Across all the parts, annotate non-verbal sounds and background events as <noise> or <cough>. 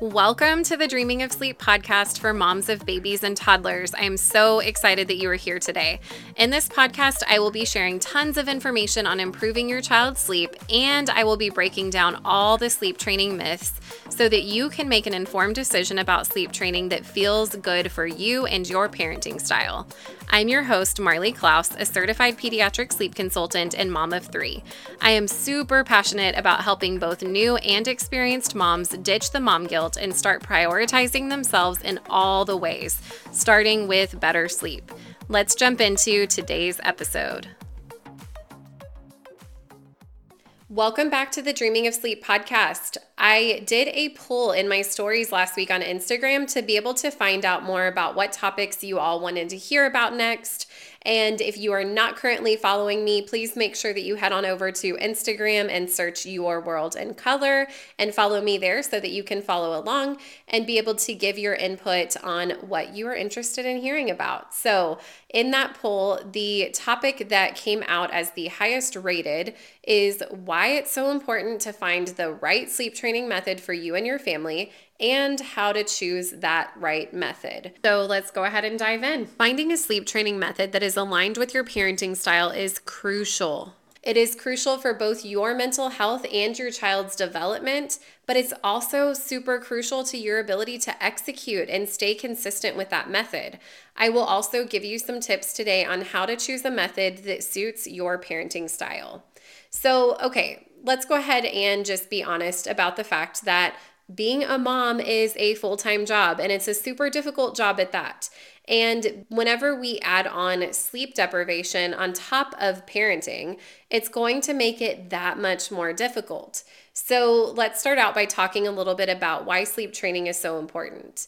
Welcome to the Dreaming of Sleep podcast for moms of babies and toddlers. I am so excited that you are here today. In this podcast, I will be sharing tons of information on improving your child's sleep, and I will be breaking down all the sleep training myths so that you can make an informed decision about sleep training that feels good for you and your parenting style. I'm your host, Marley Klaus, a certified pediatric sleep consultant and mom of three. I am super passionate about helping both new and experienced moms ditch the mom guilt and start prioritizing themselves in all the ways, starting with better sleep. Let's jump into today's episode. Welcome back to the Dreaming of Sleep podcast. I did a poll in my stories last week on Instagram to be able to find out more about what topics you all wanted to hear about next. And if you are not currently following me, please make sure that you head on over to Instagram and search Your World in Color and follow me there so that you can follow along and be able to give your input on what you are interested in hearing about. So, in that poll, the topic that came out as the highest rated is why it's so important to find the right sleep training method for you and your family and how to choose that right method. So let's go ahead and dive in. Finding a sleep training method that is aligned with your parenting style is crucial. It is crucial for both your mental health and your child's development, but it's also super crucial to your ability to execute and stay consistent with that method. I will also give you some tips today on how to choose a method that suits your parenting style. So, okay, let's go ahead and just be honest about the fact that being a mom is a full time job and it's a super difficult job at that. And whenever we add on sleep deprivation on top of parenting, it's going to make it that much more difficult. So let's start out by talking a little bit about why sleep training is so important.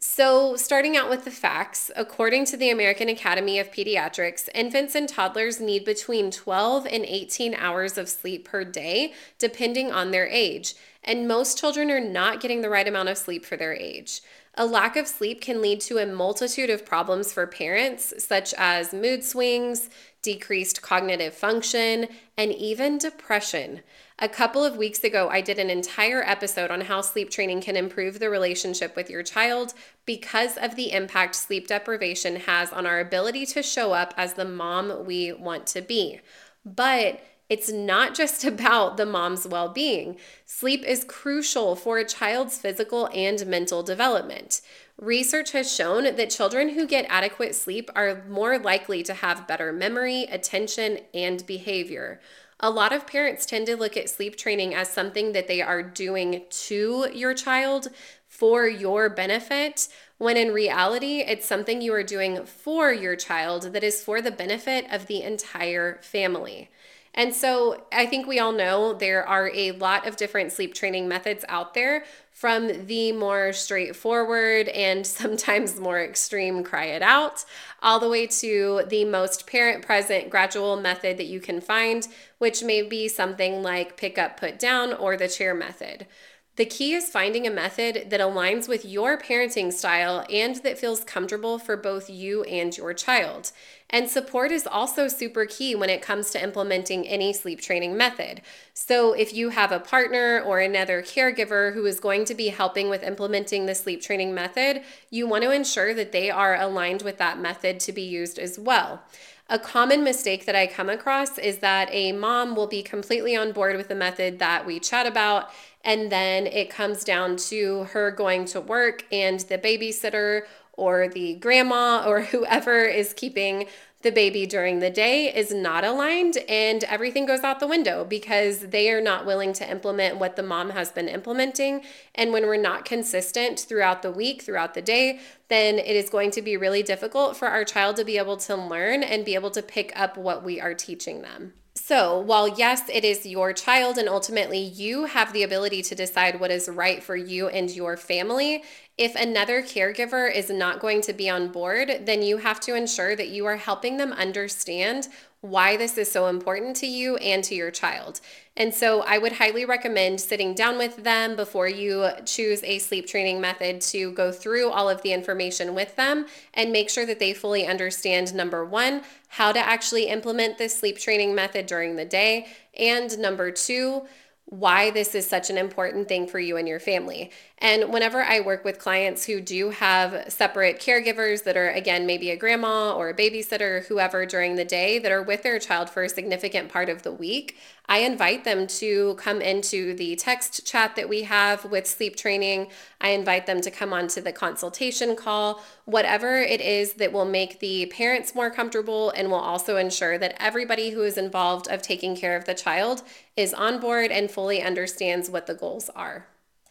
So, starting out with the facts, according to the American Academy of Pediatrics, infants and toddlers need between 12 and 18 hours of sleep per day, depending on their age. And most children are not getting the right amount of sleep for their age. A lack of sleep can lead to a multitude of problems for parents, such as mood swings, decreased cognitive function, and even depression. A couple of weeks ago, I did an entire episode on how sleep training can improve the relationship with your child because of the impact sleep deprivation has on our ability to show up as the mom we want to be. But it's not just <laughs> about the mom's well being. Sleep is crucial for a child's physical and mental development. Research has shown that children who get adequate sleep are more likely to have better memory, attention, and behavior. A lot of parents tend to look at sleep training as something that they are doing to your child for your benefit, when in reality, it's something you are doing for your child that is for the benefit of the entire family. And so I think we all know there are a lot of different sleep training methods out there from the more straightforward and <laughs> sometimes more extreme cry it out, all the way to the most parent present gradual method that you can find, which may be something like pick up, put down, or the chair method. The key is finding a method that aligns with your parenting style and that feels comfortable for both you and your child. And support is also super key when it comes to implementing any sleep training method. So, if you have a partner or another caregiver who is going to be helping with implementing the sleep training method, you want to ensure that they are aligned with that method to be used as well. A common mistake that I come across is that a mom will be completely on board with the method that we chat about and then it comes down to her going to work and the babysitter or the grandma or <laughs> whoever is keeping the baby during the day is not aligned and everything goes out the window because they are not willing to implement what the mom has been implementing. And when we're not consistent throughout the week, throughout the day, then it is going to be really difficult for our child to be able to learn and be able to pick up what we are teaching them. So, while yes, it is your child, and ultimately you have the ability to decide what is right for you and your family, if another caregiver is not going to be on board, then you have to ensure that you are helping them understand why this is so important to you and to your child. And so I would highly recommend sitting down with them before you choose a sleep training method to go through all of the information with them and make sure that they fully understand number one, how to actually implement this sleep training method during the day, and number two, why this is such an important thing for you and your family. And whenever I work with clients who do have separate caregivers that are, again, maybe a grandma or a babysitter, or whoever during the day that are with their child for a significant part of the week, I invite them to come into the text chat that we have with sleep training. I invite them to come onto the consultation call, whatever it is that will make the parents more comfortable and will also ensure that everybody who is involved of taking care of the child is on board and fully understands what the goals are.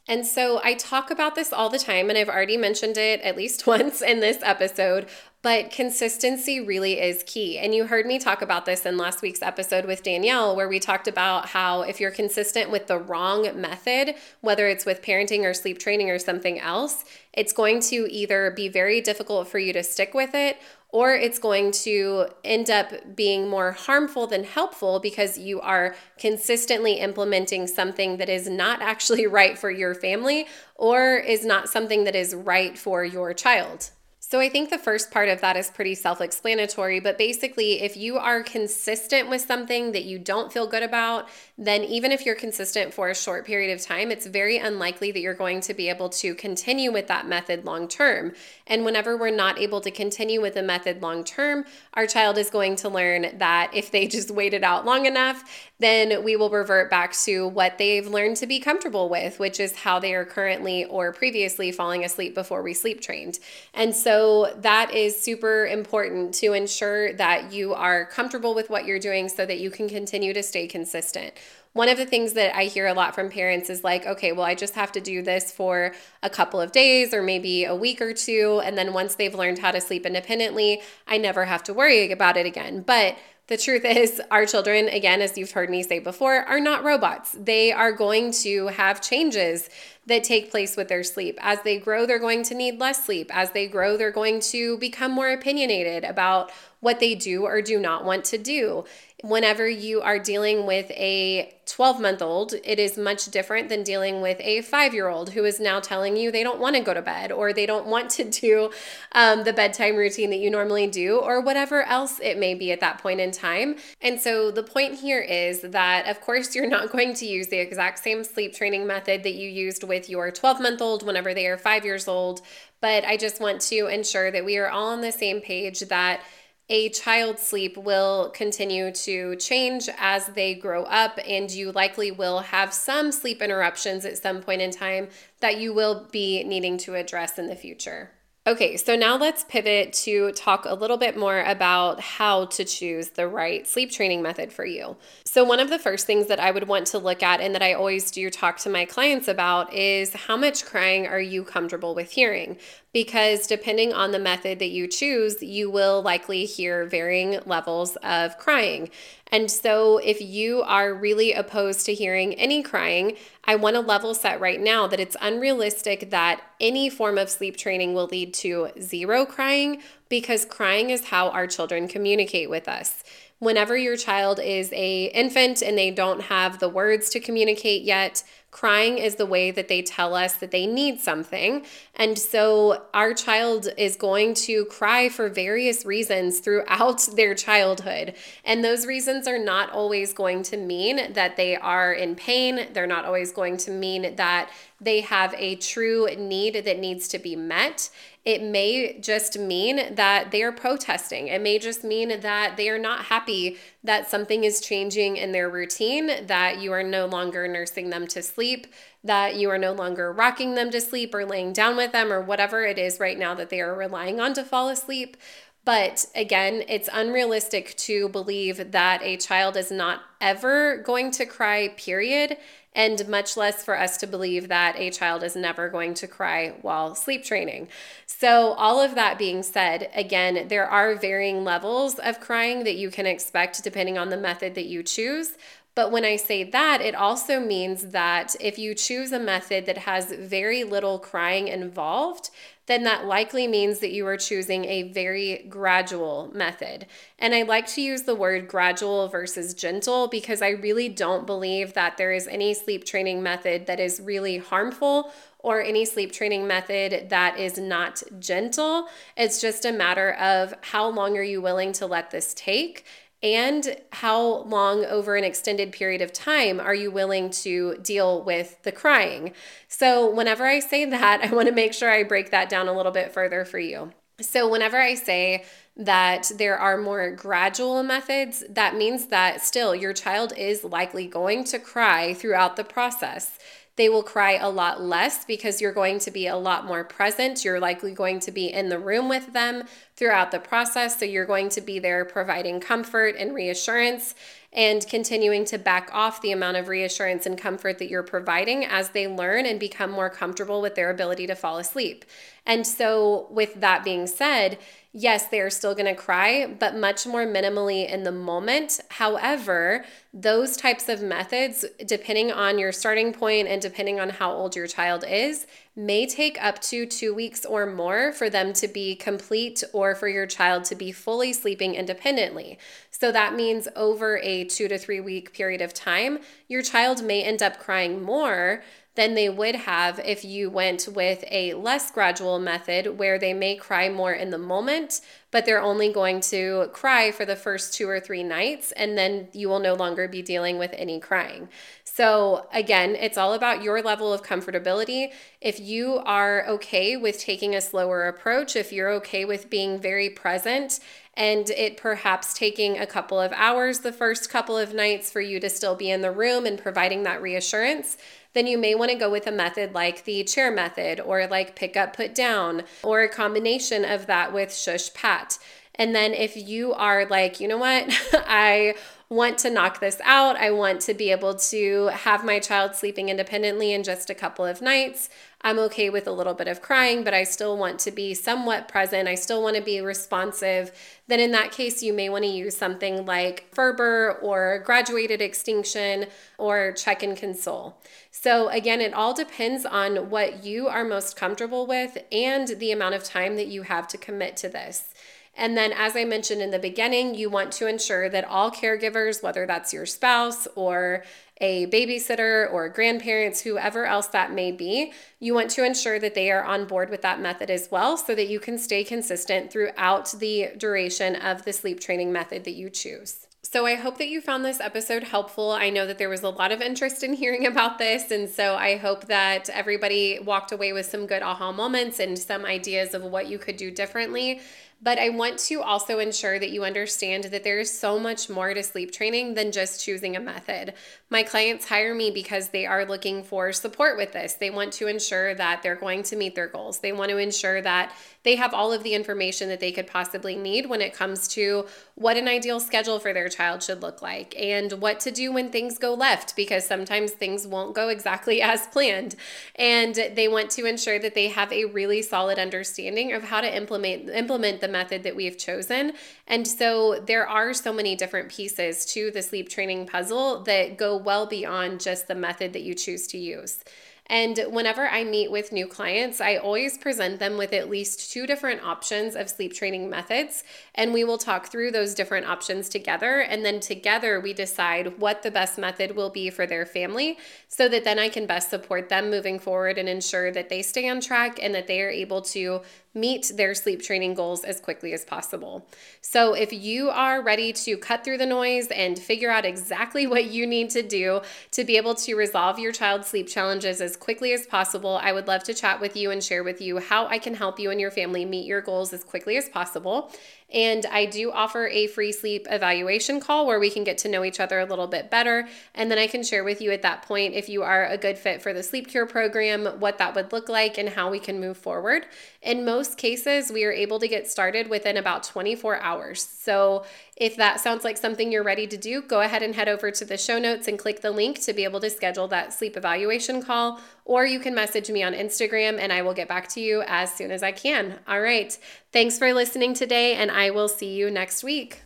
And so I talk about this all the time, and I've already mentioned it at least <laughs> once in this episode, but consistency really is key. And you heard me talk about this in last week's episode with Danielle, where we talked about how if you're consistent with the wrong method, whether it's with parenting or sleep training or something else, it's going to either be very difficult for you to stick with it or it's going to end up being more harmful than helpful because you are consistently implementing something that is not actually <laughs> right for your family or is not something that is right for your child. So I think the first part of that is pretty self explanatory. But basically, if you are consistent with something that you don't feel good about, then even if you're consistent for a short period of time, it's very unlikely that you're going to be able to continue with that method long term. And whenever we're not able to continue with a method long term, our child is going to learn that if they <laughs> just wait it out long enough, then we will revert back to what they've learned to be comfortable with, which is how they are currently or previously falling asleep before we sleep trained. And so that is super important to ensure that you are comfortable with what you're doing so that you can continue to stay consistent. One of the things that I hear a lot from parents is like, okay, well, I just have to do this for a couple of days or maybe a week or two. And then once they've learned how to sleep independently, I never have to worry about it again. But the truth is, our children, again, as you've heard me say before, are not robots. They are going to have changes that take place with their sleep. As they grow, they're going to need less sleep. As they grow, they're going to become more opinionated about what they do or do not want to do. Whenever you are dealing with a 12 month old, it is much different than dealing with a five year old who is now telling you they don't want to go to bed or they don't want to do um, the bedtime routine that you normally do or whatever else it may be at that point in time. And so the point here is that, of course, you're not <laughs> going to use the exact same sleep training method that you used with your 12 month old whenever they are five years old. But I just want to ensure that we are all on the same page that a child's sleep will continue to change as they grow up, and you likely will have some sleep interruptions at some point in time that you will be needing to address in the future. Okay, so now let's pivot to talk a little bit more about how to choose the right sleep training method for you. So, one of the first things that I would want to look at and that I always do talk to my clients about is how much crying are you comfortable with hearing? because depending on the method that you choose, you will likely hear varying levels of crying. And so, if you are really opposed to hearing any crying, I want to level set right now that it's unrealistic that any form of sleep training will lead to zero crying because crying is how our children communicate with us. Whenever your child is a infant and they don't have the words to communicate yet crying is the way that they tell us that they need something. And so our child is going to cry for various reasons throughout <laughs> their childhood. And those reasons are not always going to mean that they are in pain. They're not always going to mean that they have a true need that needs to be met. It may just mean that they are protesting. It may just mean that they are not happy that something is changing in their routine, that you are no longer nursing them to sleep, that you are no longer rocking them to sleep or laying down with them or whatever it is right now that they are relying on to fall asleep. But again, it's unrealistic to believe that a child is not ever going to cry, period and much less for us to believe that a child is never going to cry while sleep training. So, all of that being said, again, there are varying levels of crying that you can expect depending on the method that you choose. But when I say that, it also means that if you choose a method that has very little crying involved, then that likely means that you are choosing a very gradual method. And I like to use the word gradual versus gentle because I really don't believe that there is any sleep training method that is really harmful or any sleep training method that is not gentle. It's just a matter of how long are you willing to let this take and how long over an extended period of time are you willing to deal with the crying. So, whenever I say that, <laughs> I want to make sure I break that down a little bit further for you. So, whenever I say that there are more gradual methods, that means that still your child is likely going to cry throughout the process. They will cry a lot less because you're going to be a lot more present. You're likely going to be in the room with them throughout the process. So you're going to be there providing comfort and reassurance and continuing to back off the amount of reassurance and comfort that you're providing as they learn and become more comfortable with their ability to fall asleep. And so, with that being said, yes, they are still going to cry, but much more minimally in the moment. However, those types of methods, depending on your starting point and depending on how old your child is, may take up to two weeks or more for them to be complete or for your child to be fully sleeping independently. So that means over a two to three week period of time, your child may end up crying more than they would have if you went with a less gradual method where they may cry more in the moment, but they're only going to cry for the first two or three nights, and then you will no longer be dealing with any crying. So, again, it's all about your level of comfortability. If you are okay with taking a slower approach, if you're okay with being very present and it perhaps taking a couple of hours the first couple of nights for you to still be in the room and providing that reassurance, then you may want to go with a method like the chair method or like pick up, put down, or a combination of that with shush pat. And then if you are like, you know what, <laughs> I want to knock this out. I want to be able to have my child sleeping independently in just a couple of nights. I'm okay with a little bit of crying, but I still want to be somewhat present. I still want to be responsive. Then, in that case, you may want to use something like Ferber or graduated extinction or check and console. So, again, it all depends on what you are most comfortable with and the amount of time that you have to commit to this. And then, as I mentioned in the beginning, you want to ensure that all caregivers, whether that's your spouse or a babysitter or grandparents, whoever else that may be, you want to ensure that they are on board with that method as well so that you can stay consistent throughout the duration of the sleep training method that you choose. So, I hope that you found this episode helpful. I know that there was a lot of interest in <laughs> hearing about this. And so, I hope that everybody walked away with some good aha moments and some ideas of what you could do differently. But I want to also ensure that you understand that there is so much more to sleep training than just choosing a method. My clients hire me because they are looking for support with this. They want to ensure that they're going to meet their goals. They want to ensure that they have all of the information that they could possibly need when it comes to what an ideal schedule for their child should look like and what to do when things go left because sometimes things won't go exactly <laughs> as planned. And they want to ensure that they have a really solid understanding of how to implement implement the method that we've chosen. And so there are so many different pieces to the sleep training puzzle that go well beyond just the method that you choose to use. And whenever I meet with new clients, I always present them with at least two different options of sleep training methods. And we will talk through those different options together. And then together we decide what the best method will be for their family so that then I can best support them moving forward and ensure that they stay on track and that they are able to meet their sleep training goals as quickly as possible. So, if you are ready to cut through the noise and figure out exactly <laughs> what you need to do to be able to resolve your child's sleep challenges as quickly as possible, I would love to chat with you and share with you how I can help you and your family meet your goals as quickly as possible. And I do offer a free sleep evaluation call where we can get to know each other a little bit better. And then I can share with you at that point if you are a good fit for the Sleep Cure program, what that would look like, and how we can move forward. In most cases, we are able to get started within about 24 hours. So if that sounds like something you're ready to do, go ahead and head over to the show notes and click the link to be able to schedule that sleep evaluation call. Or you can message me on Instagram and I will get back to you as soon as I can. All right. Thanks for listening today, and I will see you next week.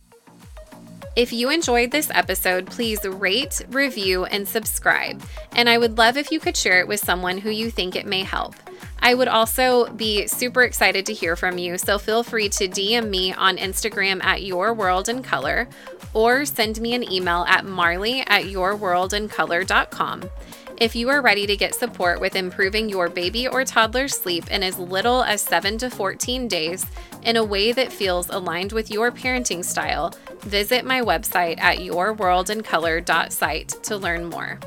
If you enjoyed this episode, please rate, review, and subscribe. And I would love if you could share it with someone who you think it may help. I would also be super excited to hear from you, so feel free to DM me on Instagram at Your World in Color or send me an email at marley at yourworldincolor.com. If you are ready to get support with improving your baby or toddler's sleep in as little as 7 to 14 days in a way that feels aligned with your parenting style, Visit my website at yourworldincolor.site to learn more.